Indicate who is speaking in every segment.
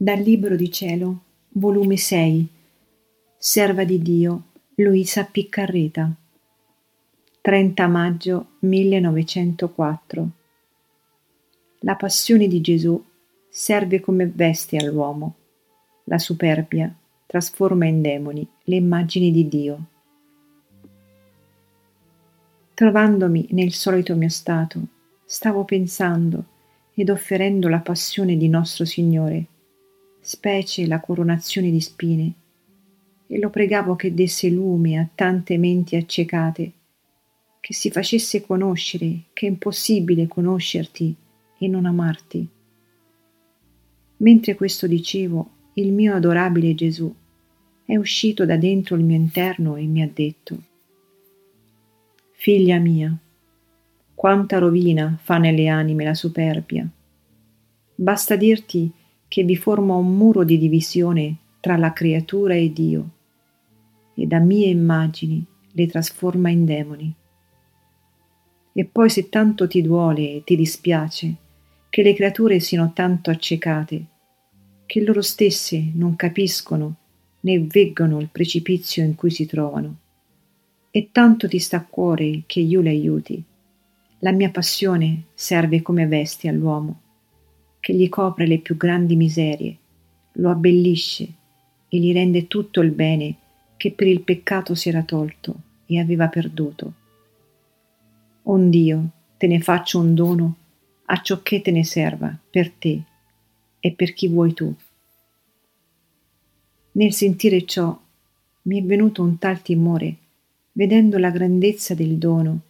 Speaker 1: Dal Libro di Cielo, volume 6, Serva di Dio, Luisa Piccarreta, 30 maggio 1904. La passione di Gesù serve come veste all'uomo. La superbia trasforma in demoni le immagini di Dio. Trovandomi nel solito mio stato, stavo pensando ed offerendo la passione di nostro Signore specie la coronazione di spine, e lo pregavo che desse lume a tante menti accecate, che si facesse conoscere che è impossibile conoscerti e non amarti. Mentre questo dicevo, il mio adorabile Gesù è uscito da dentro il mio interno e mi ha detto, Figlia mia, quanta rovina fa nelle anime la superbia. Basta dirti che vi forma un muro di divisione tra la creatura e Dio, e da mie immagini le trasforma in demoni. E poi se tanto ti duole e ti dispiace che le creature siano tanto accecate, che loro stesse non capiscono né veggono il precipizio in cui si trovano, e tanto ti sta a cuore che io le aiuti, la mia passione serve come vesti all'uomo che gli copre le più grandi miserie, lo abbellisce e gli rende tutto il bene che per il peccato si era tolto e aveva perduto. Ond'io te ne faccio un dono a ciò che te ne serva per te e per chi vuoi tu. Nel sentire ciò mi è venuto un tal timore, vedendo la grandezza del dono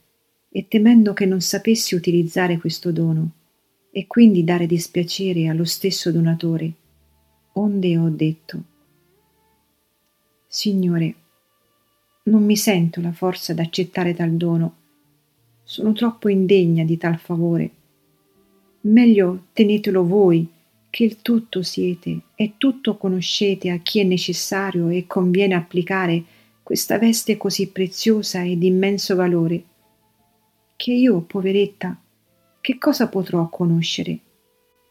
Speaker 1: e temendo che non sapessi utilizzare questo dono e quindi dare dispiacere allo stesso donatore, onde ho detto, Signore, non mi sento la forza d'accettare tal dono, sono troppo indegna di tal favore. Meglio tenetelo voi, che il tutto siete e tutto conoscete a chi è necessario e conviene applicare questa veste così preziosa e di immenso valore, che io, poveretta, che cosa potrò conoscere?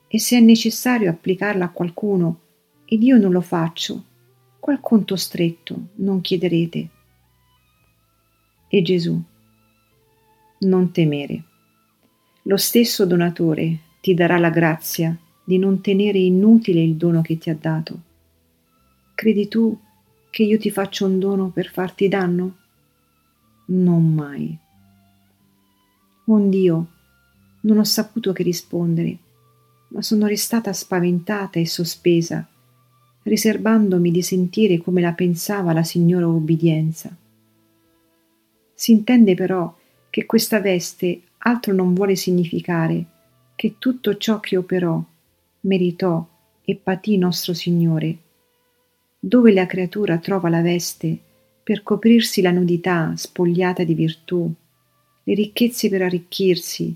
Speaker 1: E se è necessario applicarla a qualcuno ed io non lo faccio, qual conto stretto non chiederete? E Gesù, non temere. Lo stesso donatore ti darà la grazia di non tenere inutile il dono che ti ha dato. Credi tu che io ti faccio un dono per farti danno? Non mai. On Dio, non ho saputo che rispondere, ma sono restata spaventata e sospesa, riservandomi di sentire come la pensava la signora obbedienza. Si intende però che questa veste altro non vuole significare che tutto ciò che operò, meritò e patì nostro Signore. Dove la creatura trova la veste per coprirsi la nudità spogliata di virtù, le ricchezze per arricchirsi,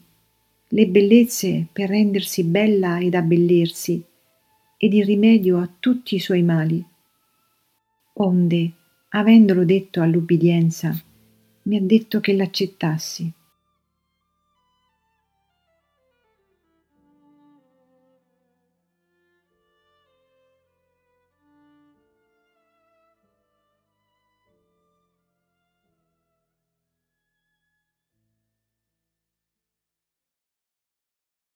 Speaker 1: le bellezze per rendersi bella ed abbellirsi, ed il rimedio a tutti i suoi mali. Onde, avendolo detto all'ubbidienza, mi ha detto che l'accettassi